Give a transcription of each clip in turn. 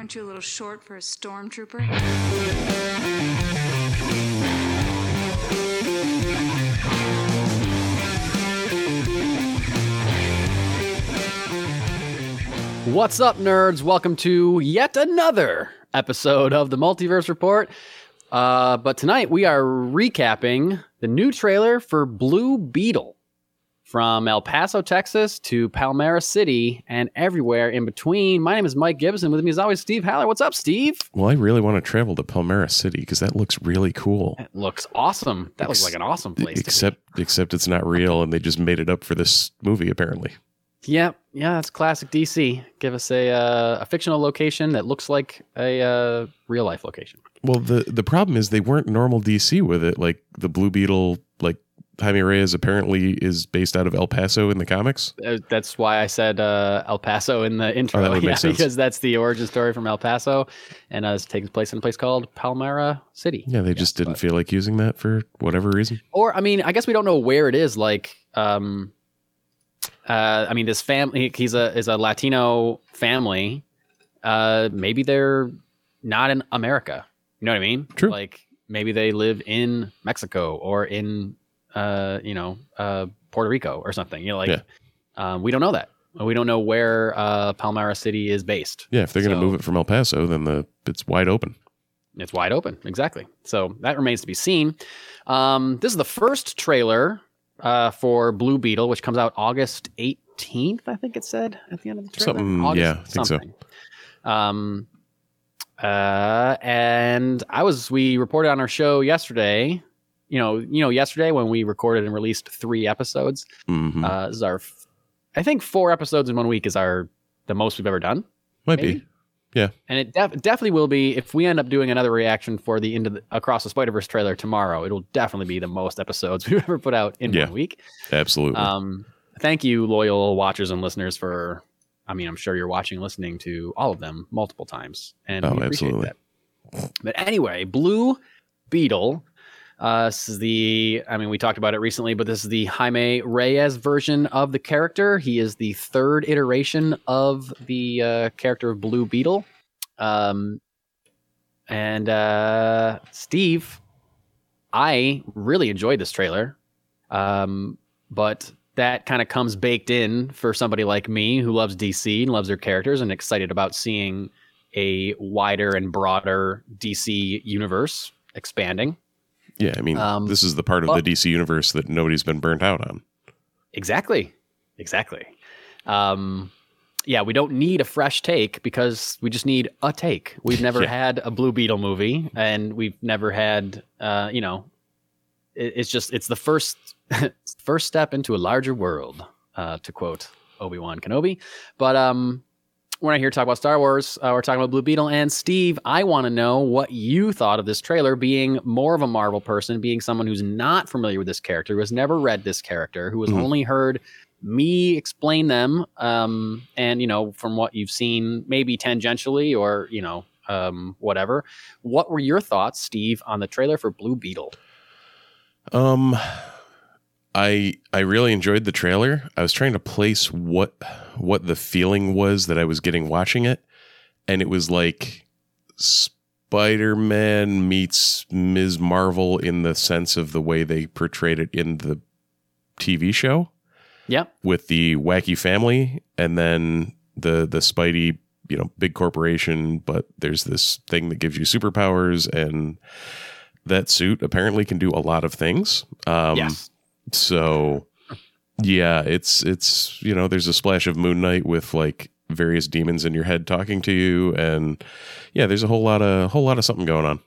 Aren't you a little short for a stormtrooper? What's up, nerds? Welcome to yet another episode of the Multiverse Report. Uh, but tonight we are recapping the new trailer for Blue Beetle from El Paso, Texas to Palmera City and everywhere in between. My name is Mike Gibson. With me, as always, Steve Haller. What's up, Steve? Well, I really want to travel to Palmera City because that looks really cool. It looks awesome. That looks like an awesome place. Except, except it's not real, and they just made it up for this movie. Apparently, Yeah, yeah, that's classic DC. Give us a uh, a fictional location that looks like a uh, real life location. well, the the problem is they weren't normal DC with it. Like the Blue Beetle, like Jaime Reyes apparently is based out of El Paso in the comics. Uh, that's why I said uh, El Paso in the intro. Oh, yeah, because that's the origin story from El Paso, and uh, it takes place in a place called Palmera City. Yeah, they just didn't but- feel like using that for whatever reason. Or I mean, I guess we don't know where it is. Like, um, uh, I mean, this family he's a is a Latino family. Uh, maybe they're not in America. You know what I mean? True. Like maybe they live in Mexico or in uh, you know, uh, Puerto Rico or something. You know, like Yeah. um, we don't know that. We don't know where uh, Palmera City is based. Yeah, if they're going to move it from El Paso, then the it's wide open. It's wide open, exactly. So that remains to be seen. Um, this is the first trailer uh, for Blue Beetle, which comes out August 18th, I think it said at the end of the trailer. Something- August yeah, I think so. Um, uh, and I was we reported on our show yesterday. You know, you know, yesterday when we recorded and released three episodes. hmm Uh, this is our, I think four episodes in one week is our the most we've ever done Might maybe? be. Yeah. And it def- definitely will be if we end up doing another reaction for the into the across the Spider Verse trailer tomorrow. It'll definitely be the most episodes we've ever put out in Yeah. one week. Absolutely. Um, thank you, loyal watchers and listeners, for. I mean, I'm sure you're watching, and listening to all of them multiple times, and Oh, we appreciate absolutely. that. But anyway, Blue Beetle. Uh, this is the. I mean, we talked about it recently, but this is the Jaime Reyes version of the character. He is the third iteration of the uh, character of Blue Beetle. Um, and uh, Steve, I really enjoyed this trailer, um, but that kind of comes baked in for somebody like me who loves DC and loves their characters and excited about seeing a wider and broader DC universe expanding. Yeah, I mean, um, this is the part of the DC universe that nobody's been burnt out on. Exactly. Exactly. Um, yeah, we don't need a fresh take because we just need a take. We've never Yeah. had a Blue Beetle movie, and we've never had, uh, you know, it, it's just it's the first first step into a larger world, uh, to quote Obi Wan Kenobi. But um, we're not here to talk about Star Wars. Uh, we're talking about Blue Beetle. And Steve, I want to know what you thought of this trailer. Being more of a Marvel person, being someone who's not familiar with this character, who has never read this character, who has Mhm. only heard me explain them, um, and you know, from what you've seen, maybe tangentially or you know, um, whatever. What were your thoughts, Steve, on the trailer for Blue Beetle? Um, I I really enjoyed the trailer. I was trying to place what what the feeling was that I was getting watching it, and it was like Spider Man meets Ms. Marvel in the sense of the way they portrayed it in the TV show Yep. with the wacky family, and then the the Spidey, you know, big corporation, but there's this thing that gives you superpowers and. That suit apparently can do a lot of things. Um, yes. So yeah, it's it's you know, there's a splash of Moon Knight with like various demons in your head talking to you, and yeah, there's a whole lot of whole lot of something going on.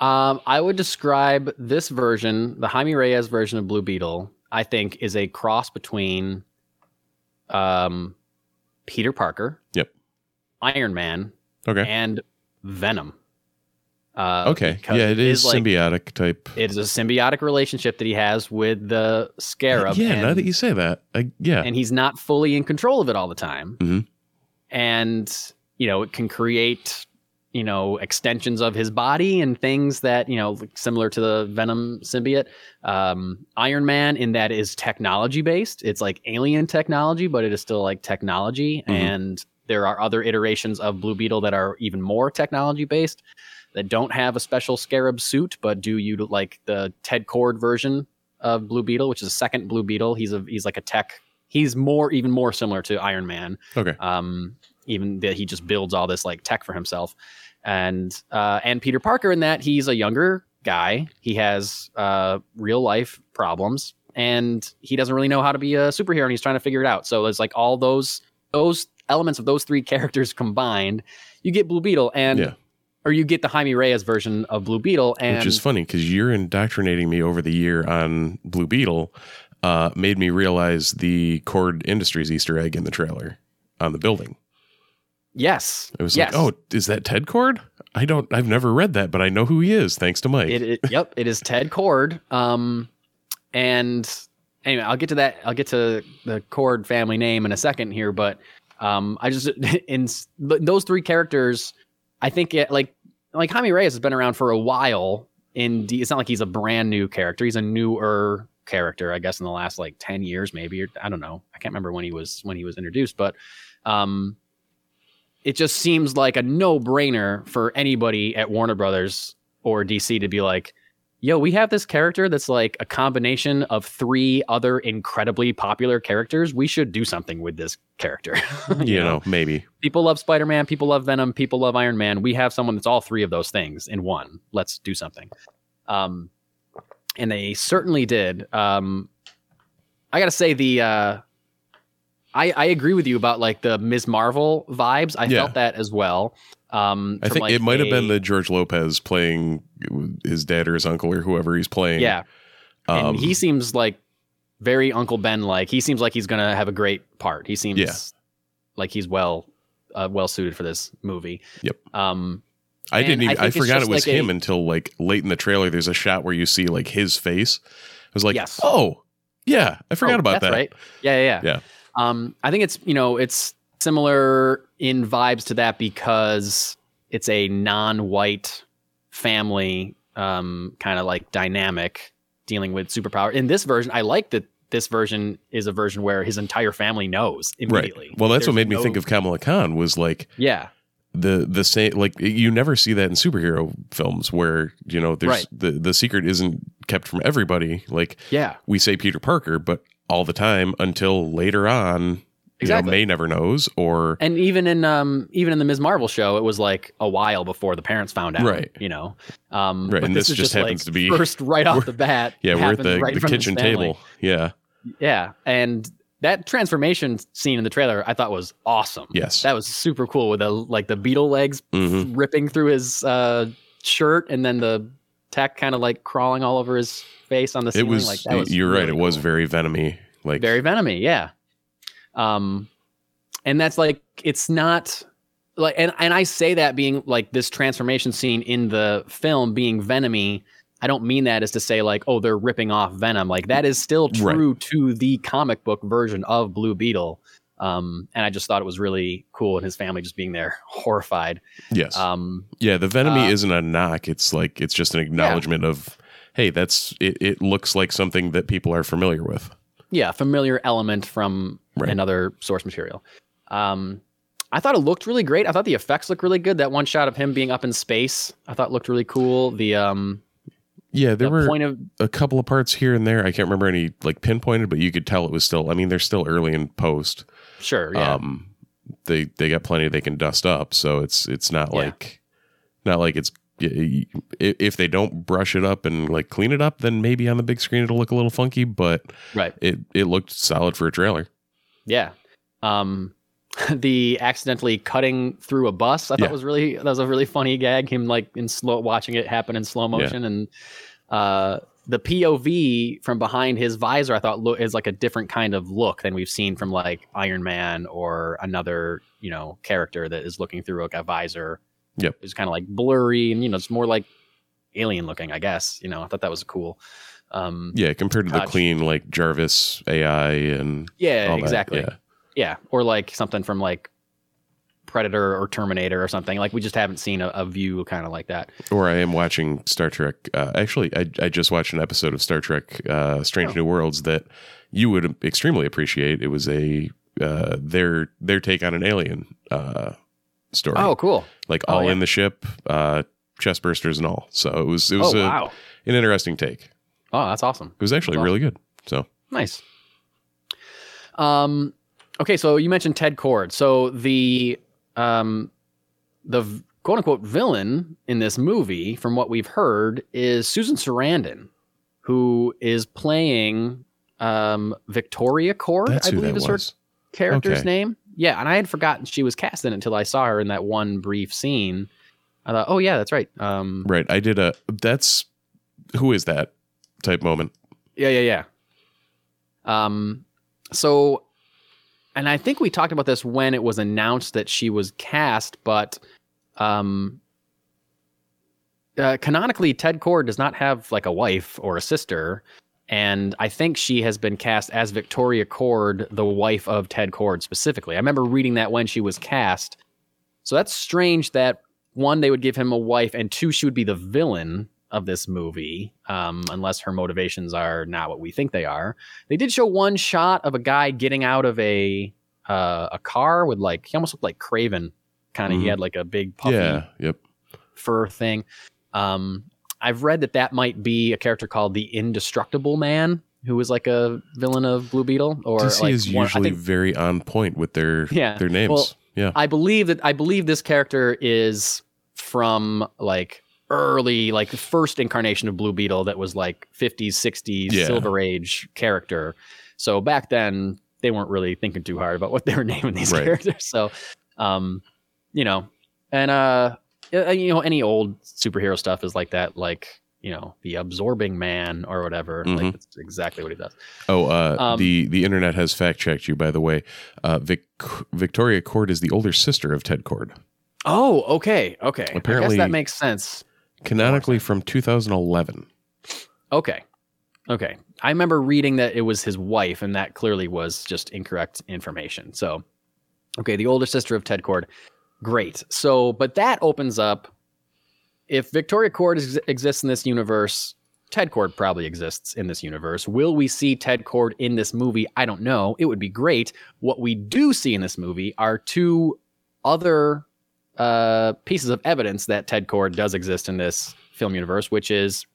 Um, I would describe this version, the Jaime Reyes version of Blue Beetle, I think is a cross between um, Peter Parker, Yep. Iron Man, Okay. and Venom. Uh, Okay. Yeah, it is like, symbiotic type. It is a symbiotic relationship that he has with the Scarab. yeah, and, now that you say that, I, yeah, and he's not fully in control of it all the time. Mhm. And you know, it can create you know extensions of his body and things that you know similar to the Venom symbiote. Um, Iron Man in that is technology based. It's like alien technology, but it is still like technology. Mhm. And there are other iterations of Blue Beetle that are even more technology based that don't have a special scarab suit, but do you like the Ted Kord version of Blue Beetle, which is a second Blue Beetle. He's a he's like a tech. He's more even more similar to Iron Man. Okay. Um, even that he just builds all this like tech for himself, and uh, and Peter Parker in that he's a younger guy. He has uh, real life problems, and he doesn't really know how to be a superhero, and he's trying to figure it out. So there's like all those those elements of those three characters combined, you get Blue Beetle, and Yeah. Or you get the Jaime Reyes version of Blue Beetle, and Which is funny because you're indoctrinating me over the year on Blue Beetle. Uh, made me realize the Kord Industries Easter egg in the trailer on the building. yes, It was yes. like, oh, is that Ted Kord? I don't. I've never read that, but I know who he is thanks to Mike. It, it yep, it is Ted Kord. Um, and anyway, I'll get to that. I'll get to the Kord family name in a second here, but um, I just in those three characters, I think it, like like Jaime Reyes has been around for a while. In D, it's not like he's a brand new character. He's a newer character, I guess, in the last like ten years, maybe. Or, I don't know. I can't remember when he was when he was introduced, but um, it just seems like a no brainer for anybody at Warner Brothers or DC to be like, yo, we have this character that's like a combination of three other incredibly popular characters. We should do something with this character. you know, maybe. people love Spider Man, people love Venom, people love Iron Man. We have someone that's all three of those things in one. Let's do something. Um, and they certainly did. Um, I gotta say the uh, I I agree with you about like the Ms. Marvel vibes. I Yeah. felt that as well. Um, I think like, it might have been the George Lopez playing his dad or his uncle or whoever he's playing. yeah. Um, and he seems like very Uncle Ben like. He seems like he's gonna have a great part. He seems Yeah. like he's well uh, well suited for this movie. Yep. Um, I didn't and I even. I, forgot it was like a- him until like late in the trailer. There's a shot where you see like his face. I was like, Yes. oh yeah, I forgot oh, about that's that. Right. Yeah, yeah, yeah. Yeah. Um, I think it's you know it's similar in vibes to that because it's a non-white family um, kind of like dynamic dealing with superpower. In this version, I like that this version is a version where his entire family knows Right. immediately. Well, that's what There's made me think of Kamala Khan was like yeah, the the same like you never see that in superhero films where you know there's Right. the the secret isn't kept from everybody. Like yeah, we say Peter Parker, but all the time until later on, Exactly. you know, May never knows or and even in um even in the Ms. Marvel show, it was like a while before the parents found out. Right. You know. Um, Right, But and this, this just just happens like to be- first right off the bat. yeah, we're at the, right the front of his kitchen table. Yeah. Yeah, and that transformation scene in the trailer I thought was awesome. Yes. that was super cool with the like the beetle legs Mhm. ripping through his uh, shirt, and then the tech kind of like crawling all over his face on the It was, like that was you're right. really It was very venomy. Like very venomy. Yeah, um, and that's like it's not like and and I say that being like this transformation scene in the film being venomy. I don't mean that as to say like, oh, they're ripping off Venom. Like that is still Right. true to the comic book version of Blue Beetle. Um, and I just thought it was really cool, and his family just being there, horrified. yes. Um, yeah, the venomy uh, isn't a knock. It's like it's just an acknowledgement of hey, that's it, it looks like something that people are familiar with. yeah, familiar element from Right. another source material. Um, I thought it looked really great. I thought the effects looked really good. That one shot of him being up in space, I thought looked really cool. The um, Yeah, there the were point of a couple of parts here and there. I can't remember any like pinpointed, but you could tell it was still. I mean, they're still early in post. Sure, yeah, Um, they they got plenty they can dust up, so it's it's not Yeah. like not like it's if they don't brush it up and like clean it up, then maybe on the big screen it'll look a little funky. But right, it it looked solid for a trailer. yeah. Um, the accidentally cutting through a bus, I thought Yeah. was really that was a really funny gag. Him like in slow watching it happen in slow motion, and uh, the POV from behind his visor, I thought lo- is like a different kind of look than we've seen from like Iron Man or another you know character that is looking through like a visor. Yep. it's kind of like blurry and you know it's more like alien looking. I guess you know I thought that was cool. Um, Yeah, compared to the clean like Jarvis AI and yeah, exactly. Yeah. Yeah, or like something from like Predator or Terminator or something. Like we just haven't seen a, a view kind of like that. Or I am watching Star Trek. Uh, actually, I, I just watched an episode of Star Trek: uh, Strange Oh. New Worlds that you would extremely appreciate. It was a uh, their their take on an alien uh, story. Oh, cool. like oh, all yeah. in the ship, uh, chest bursters and all. So it was it was Oh, a, wow. an interesting take. Oh, that's awesome. It was actually That's really good. So Nice. Um, okay, so you mentioned Ted Kord. So the um, the quote unquote villain in this movie, from what we've heard, is Susan Sarandon, who is playing um, Victoria Kord. that's I believe is her was. character's Okay. name. Yeah, and I had forgotten she was cast in it until I saw her in that one brief scene. I thought, oh yeah, that's right. Um, Right. I did a that's who is that type moment. Yeah, yeah, yeah. Um, so, and I think we talked about this when it was announced that she was cast, but um, uh, canonically, Ted Kord does not have like a wife or a sister, and I think she has been cast as Victoria Kord, the wife of Ted Kord specifically. I remember reading that when she was cast. So that's strange that one, they would give him a wife, and two, she would be the villain of this movie, um, unless her motivations are not what we think they are. They did show one shot of a guy getting out of a uh, a car with like he almost looked like Kraven, kind of. He Mhm. had like a big puffy Yeah. Yep. fur thing. Um, I've read that that might be a character called the Indestructible Man, who was like a villain of Blue Beetle, or DC like is one- usually think- very on point with their Yeah. their names. Well, yeah. I believe that I believe this character is from like early, like the first incarnation of Blue Beetle that was like 50s, 60s, Yeah. Silver Age character. So back then they weren't really thinking too hard about what they were naming these Right. characters. So, um, you know, and uh, uh, you know, any old superhero stuff is like that, like you know, the absorbing man or whatever. Mhm. Like that's exactly what he does. Oh, uh, Um, the the internet has fact checked you. By the way, uh, Vic, Victoria Kord is the older sister of Ted Kord, Oh, okay, okay. I Apparently- guess that makes sense. Canonically from 2011. Okay. Okay. I remember reading that it was his wife, and that clearly was just incorrect information. So, okay, the older sister of Ted Kord. Great. So, but that opens up if Victoria Kord ex- exists in this universe, Ted Kord probably exists in this universe. Will we see Ted Kord in this movie? I don't know. It would be great. What we do see in this movie are two other uh, pieces of evidence that Ted Kord does exist in this film universe, which is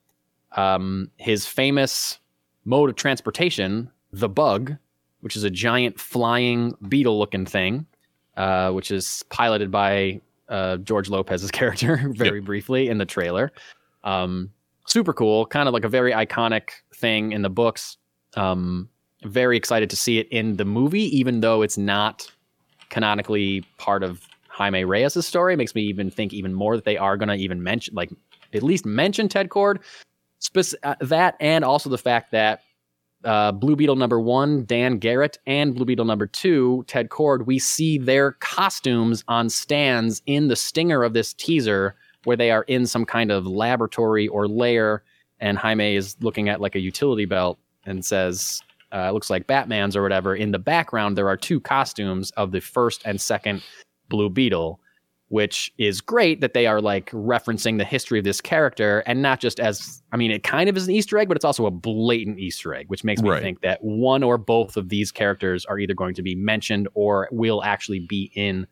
um, his famous mode of transportation, the bug, which is a giant flying beetle looking thing, uh, which is piloted by uh, George Lopez's character very briefly in the trailer. Um, super cool, kind of like a very iconic thing in the books. Um, very excited to see it in the movie, even though it's not canonically part of Jaime Reyes' story. Makes me even think even more that they are going to even mention, like, at least mention Ted Kord. Uh, that and also the fact that uh, Blue Beetle number one, Dan Garret, and Blue Beetle number two, Ted Kord, we see their costumes on stands in the stinger of this teaser where they are in some kind of laboratory or lair. And Jaime is looking at like a utility belt and says, uh, it looks like Batman's or whatever. In the background, there are two costumes of the first and second Blue Beetle, which is great that they are like referencing the history of this character and not just as, I mean, it kind of is an Easter egg, but it's also a blatant Easter egg, which makes me Right. think that one or both of these characters are either going to be mentioned or will actually be in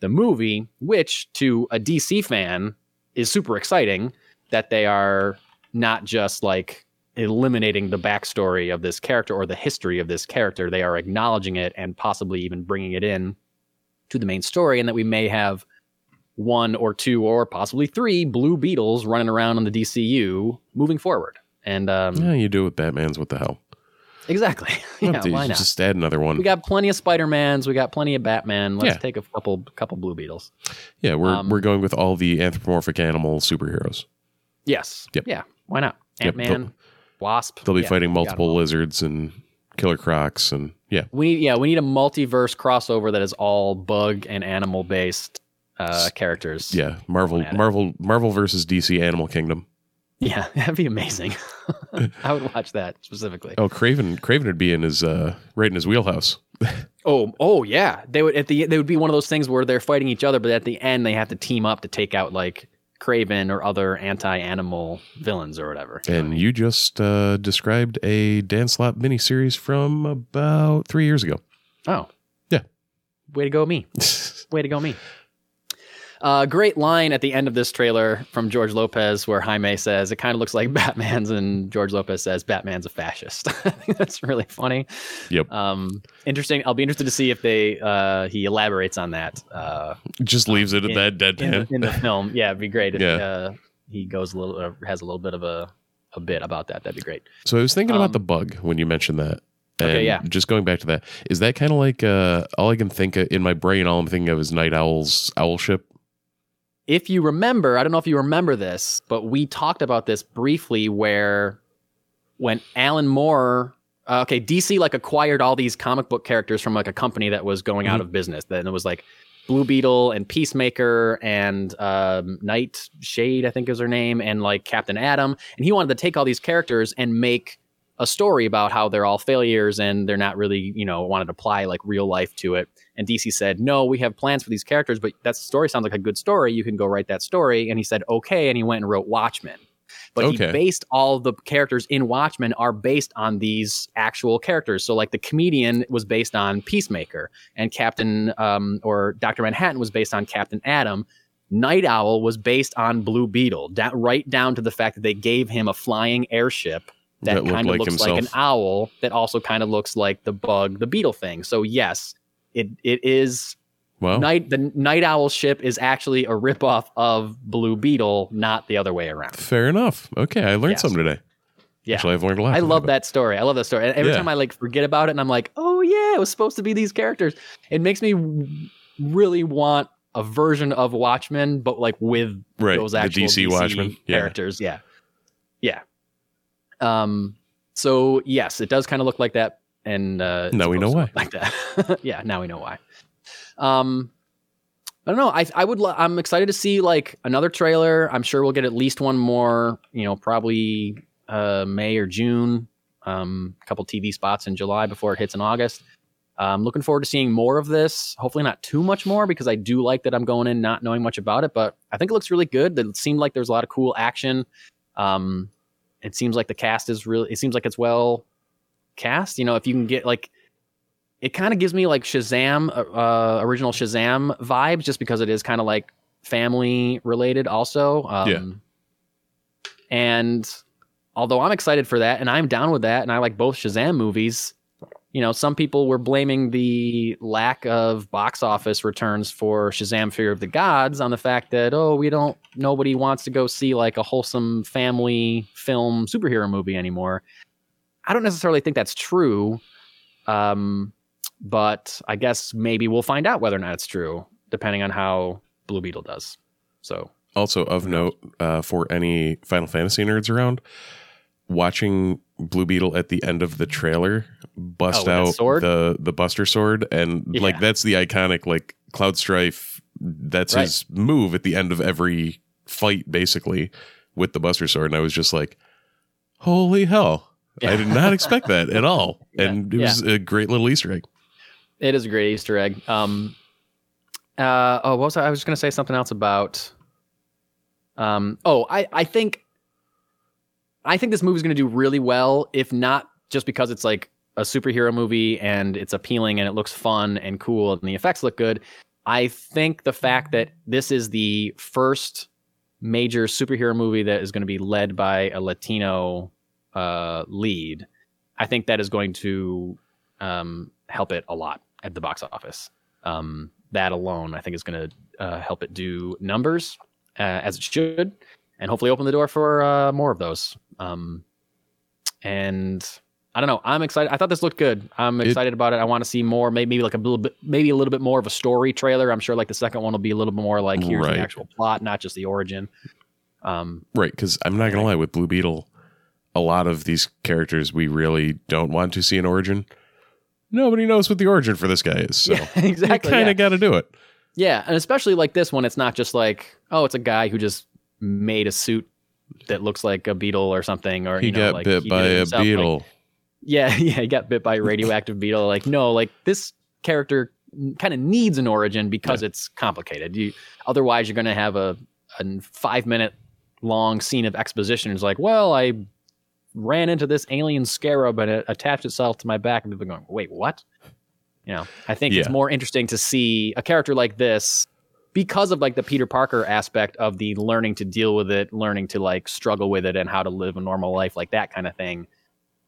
the movie, which to a DC fan is super exciting that they are not just like eliminating the backstory of this character or the history of this character. They are acknowledging it and possibly even bringing it in to the main story, and that we may have one or two or possibly three Blue Beetles running around on the DCU moving forward. And um, Yeah, you do it with Batman's. What the hell? exactly, yeah, why not? Just add another one. we got plenty of Spider Mans. We got plenty of Batman. Let's Yeah. take a couple couple Blue Beetles. yeah, we're um, we're going with all the anthropomorphic animal superheroes. Yes. Yep. Yeah. Why not? Yep, Ant Man, Wasp. They'll be Yeah, fighting we got 'em multiple lizards and killer crocs, and yeah, We need, yeah, we need a multiverse crossover that is all bug and animal based uh, characters. yeah. Marvel. Marvel, Marvel versus DC Animal Kingdom. Yeah, that'd be amazing. I would watch that specifically. Oh, Kraven, Kraven would be in his uh, right in his wheelhouse. Oh, oh yeah. They would at the they would be one of those things where they're fighting each other, but at the end they have to team up to take out like Kraven or other anti-animal villains or whatever. And you just uh, described a Dan Slott miniseries from about three years ago. Oh, Yeah. way to go, me. Way to go, me. Uh, great line at the end of this trailer from George Lopez where Jaime says, It kind of looks like Batman's, and George Lopez says, Batman's a fascist. I think that's really funny. Yep. Um, interesting. I'll be interested to see if they uh, he elaborates on that uh, Just leaves it at in- that in, deadpan. the, in the film. Yeah, it'd be great if Yeah. uh, he goes a little, uh, has a little bit of a, a bit about that. That'd be great. So I was thinking Um, about the bug when you mentioned that. And Okay, yeah. Just going back to that, is that kind of like uh, all I can think of in my brain? All I'm thinking of is Nite Owl's owl ship. If you remember, I don't know if you remember this, but we talked about this briefly where when Alan Moore, uh, okay, DC like acquired all these comic book characters from like a company that was going out Mhm. of business. Then it was like Blue Beetle and Peacemaker and um, Nightshade, I think is her name, and like Captain Atom. And he wanted to take all these characters and make a story about how they're all failures and they're not really, you know, wanted to apply like real life to it. And DC said, no, we have plans for these characters, but that story sounds like a good story. You can go write that story. And he said, okay. And he went and wrote Watchmen. But he based all the characters in Watchmen are based on these actual characters. So, like the comedian was based on Peacemaker, and Captain um, or Doctor Manhattan was based on Captain Atom. Nite Owl was based on Blue Beetle, da- right down to the fact that they gave him a flying airship that, That kind of like looks like an owl that also kind of looks like the bug, the beetle thing. So yes, it it is Well, night. The Nite Owl ship is actually a ripoff of Blue Beetle, not the other way around. fair enough. Okay, I learned Yes. something today. Yeah. Actually, I've learned a lot. I love that story. I love that story. And every Yeah. time I like forget about it and I'm like, oh yeah, it was supposed to be these characters. It makes me really want a version of Watchmen, but like with Right, those the actual DC Watchmen. Yeah. characters. Yeah. Yeah. Um. So yes, it does kind of look like that, and uh, Now we know why. Like that. yeah. Now we know why. Um. I don't know. I I would. lo- I'm excited to see like another trailer. I'm sure we'll get at least one more. You know, probably uh, May or June. Um, a couple TV spots in July before it hits in August. I'm looking forward to seeing more of this. Hopefully, not too much more because I do like that I'm going in not knowing much about it. But I think it looks really good. It seemed like there's a lot of cool action. Um, it seems like the cast is really. It seems like it's well cast. You know, if you can get like, it kind of gives me like Shazam, uh, uh, original Shazam vibes, just because it is kind of like family related. Also, um, Yeah. And although I'm excited for that, and I'm down with that, and I like both Shazam movies. You know, some people were blaming the lack of box office returns for Shazam Fury of the Gods on the fact that, oh, we don't, nobody wants to go see like a wholesome family film superhero movie anymore. I don't necessarily think that's true. Um, but I guess maybe we'll find out whether or not it's true, depending on how Blue Beetle does. So, Also, of note, uh, for any Final Fantasy nerds around, watching Blue Beetle at the end of the trailer bust Oh, out the the Buster Sword, and like that's the iconic like Cloud Strife. That's Right. his move at the end of every fight, basically with the Buster Sword, and I was just like, "Holy hell!" I did not expect that at all, Yeah, and it was a great little Easter egg. It is a great Easter egg. Um, uh, oh, what was I? I was just going to say something else about. Um, oh, I, I think, I think this movie is going to do really well, if not just because it's like a superhero movie and it's appealing and it looks fun and cool and the effects look good. I think the fact that this is the first major superhero movie that is going to be led by a Latino uh, lead, I think that is going to um, help it a lot at the box office. Um, that alone, I think, is going to uh, help it do numbers uh, as it should, and hopefully open the door for uh, more of those. Um, and I don't know. I'm excited. I thought this looked good. I'm It- excited about it. I want to see more. Maybe, maybe like a little bit, maybe a little bit more of a story trailer. I'm sure like the second one will be a little bit more like here's Right. the actual plot, not just the origin. Um, Right, because I'm not gonna lie, with Blue Beetle, a lot of these characters we really don't want to see an origin. Nobody knows what the origin for this guy is, so yeah, exactly. you kind yeah. of got to do it. Yeah, and especially like this one, it's not just like, oh, it's a guy who just made a suit that looks like a beetle or something, or He you know, got like, bit by a himself. Like, beetle. yeah, yeah, he got bit by a radioactive beetle. Like, no, like this character kind of needs an origin because it's complicated. You otherwise you're going to have a, a five minute long scene of exposition. It's like, well, I ran into this alien scarab and it attached itself to my back, and people going, wait, what? You know, I think it's more interesting to see a character like this because of like the Peter Parker aspect of the learning to deal with it, learning to like struggle with it and how to live a normal life, like that kind of thing.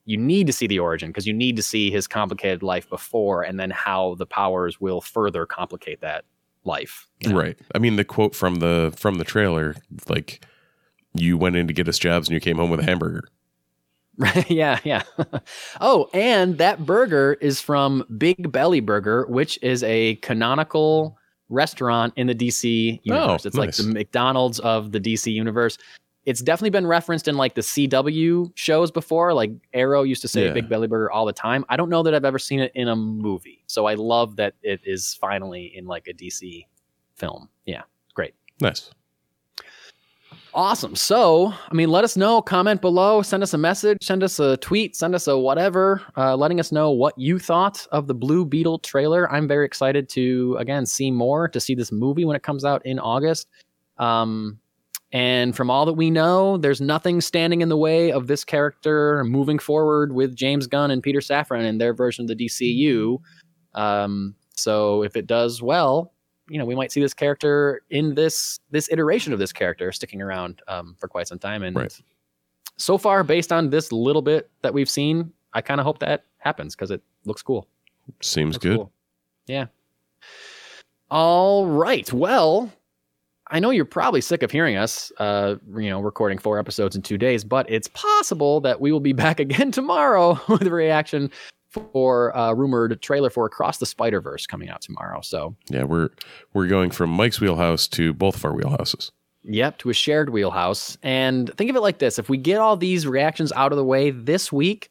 You need to see the origin because you need to see his complicated life before and then how the powers will further complicate that life. you know? Right. I mean, the quote from the from the trailer, like, you went in to get us jobs and you came home with a hamburger. Right. yeah. Yeah. oh, and that burger is from Big Belly Burger, which is a canonical restaurant in the DC oh, universe. Oh, it's nice. like the McDonald's of the DC universe. It's definitely been referenced in like the CW shows before. Like Arrow used to say Yeah. Big Belly Burger all the time. I don't know that I've ever seen it in a movie. So I love that it is finally in like a DC film. Yeah. Great. Nice. Awesome. So, I mean, let us know, comment below, send us a message, send us a tweet, send us a whatever, uh, letting us know what you thought of the Blue Beetle trailer. I'm very excited to, again, see more, to see this movie when it comes out in August. Um, and from all that we know, there's nothing standing in the way of this character moving forward with James Gunn and Peter Safran in their version of the DCU. Um, so if it does well, you know, we might see this character in this this iteration of this character sticking around um, for quite some time. And Right. so far, based on this little bit that we've seen, I kind of hope that happens because it looks cool. Seems Looks good. cool. Yeah. All right. Well, I know you're probably sick of hearing us, uh, you know, recording four episodes in two days, but it's possible that we will be back again tomorrow with a reaction for a rumored trailer for Across the Spider Verse coming out tomorrow. So, Yeah, we're we're going from Mike's wheelhouse to both of our wheelhouses. Yep, to a shared wheelhouse. And think of it like this if we get all these reactions out of the way this week,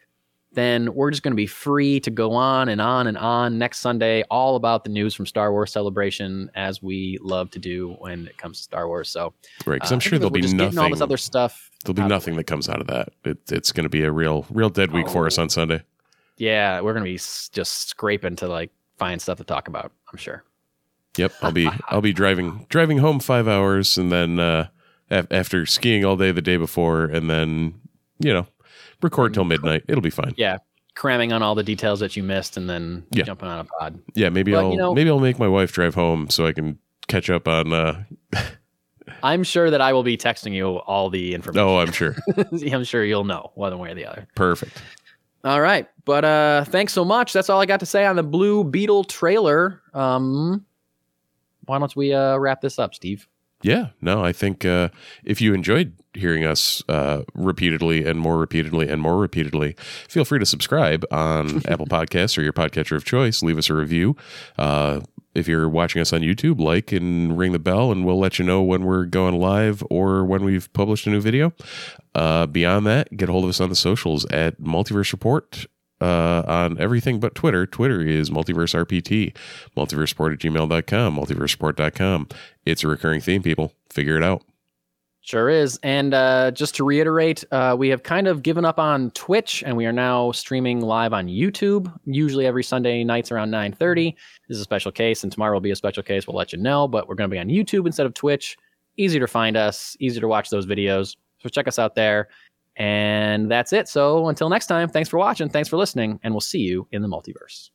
then we're just going to be free to go on and on and on next Sunday, all about the news from Star Wars Celebration, as we love to do when it comes to Star Wars. So, Right, because uh, I'm sure there'll be getting all nothing. this other stuff. There'll be out of the nothing that comes out of that. It, it's going to be a real, real dead week for us Oh. on Sunday. Yeah, we're going to be s- just scraping to like find stuff to talk about, I'm sure. Yep, I'll be I'll be driving driving home five hours, and then uh, af- after skiing all day the day before, and then you know record till midnight. It'll be fine. Yeah, cramming on all the details that you missed and then Yeah. jumping on a pod. Yeah, maybe But, I'll you know- maybe I'll make my wife drive home so I can catch up on. Uh, I'm sure that I will be texting you all the information. oh, I'm sure. I'm sure you'll know one way or the other. Perfect. All right, but uh, thanks so much. That's all I got to say on the Blue Beetle trailer. Um, why don't we uh, wrap this up, Steve? Yeah, no, I think uh, if you enjoyed hearing us uh, repeatedly and more repeatedly and more repeatedly, feel free to subscribe on Apple Podcasts or your podcatcher of choice. Leave us a review. Uh, if you're watching us on YouTube, like and ring the bell, and we'll let you know when we're going live or when we've published a new video. Uh, beyond that, get a hold of us on the socials at Multiverse Report. Uh, on everything but Twitter. Twitter is Multiverse RPT, multiverseport at gmail.com, multiverseport.com. It's a recurring theme, people. Figure it out. Sure is. And uh, just to reiterate, uh, we have kind of given up on Twitch, and we are now streaming live on YouTube. Usually every Sunday nights around 9:30. This is a special case, and tomorrow will be a special case. We'll let you know. But we're going to be on YouTube instead of Twitch. Easier to find us. Easier to watch those videos. So check us out there. And that's it. So until next time, thanks for watching. Thanks for listening, and we'll see you in the multiverse.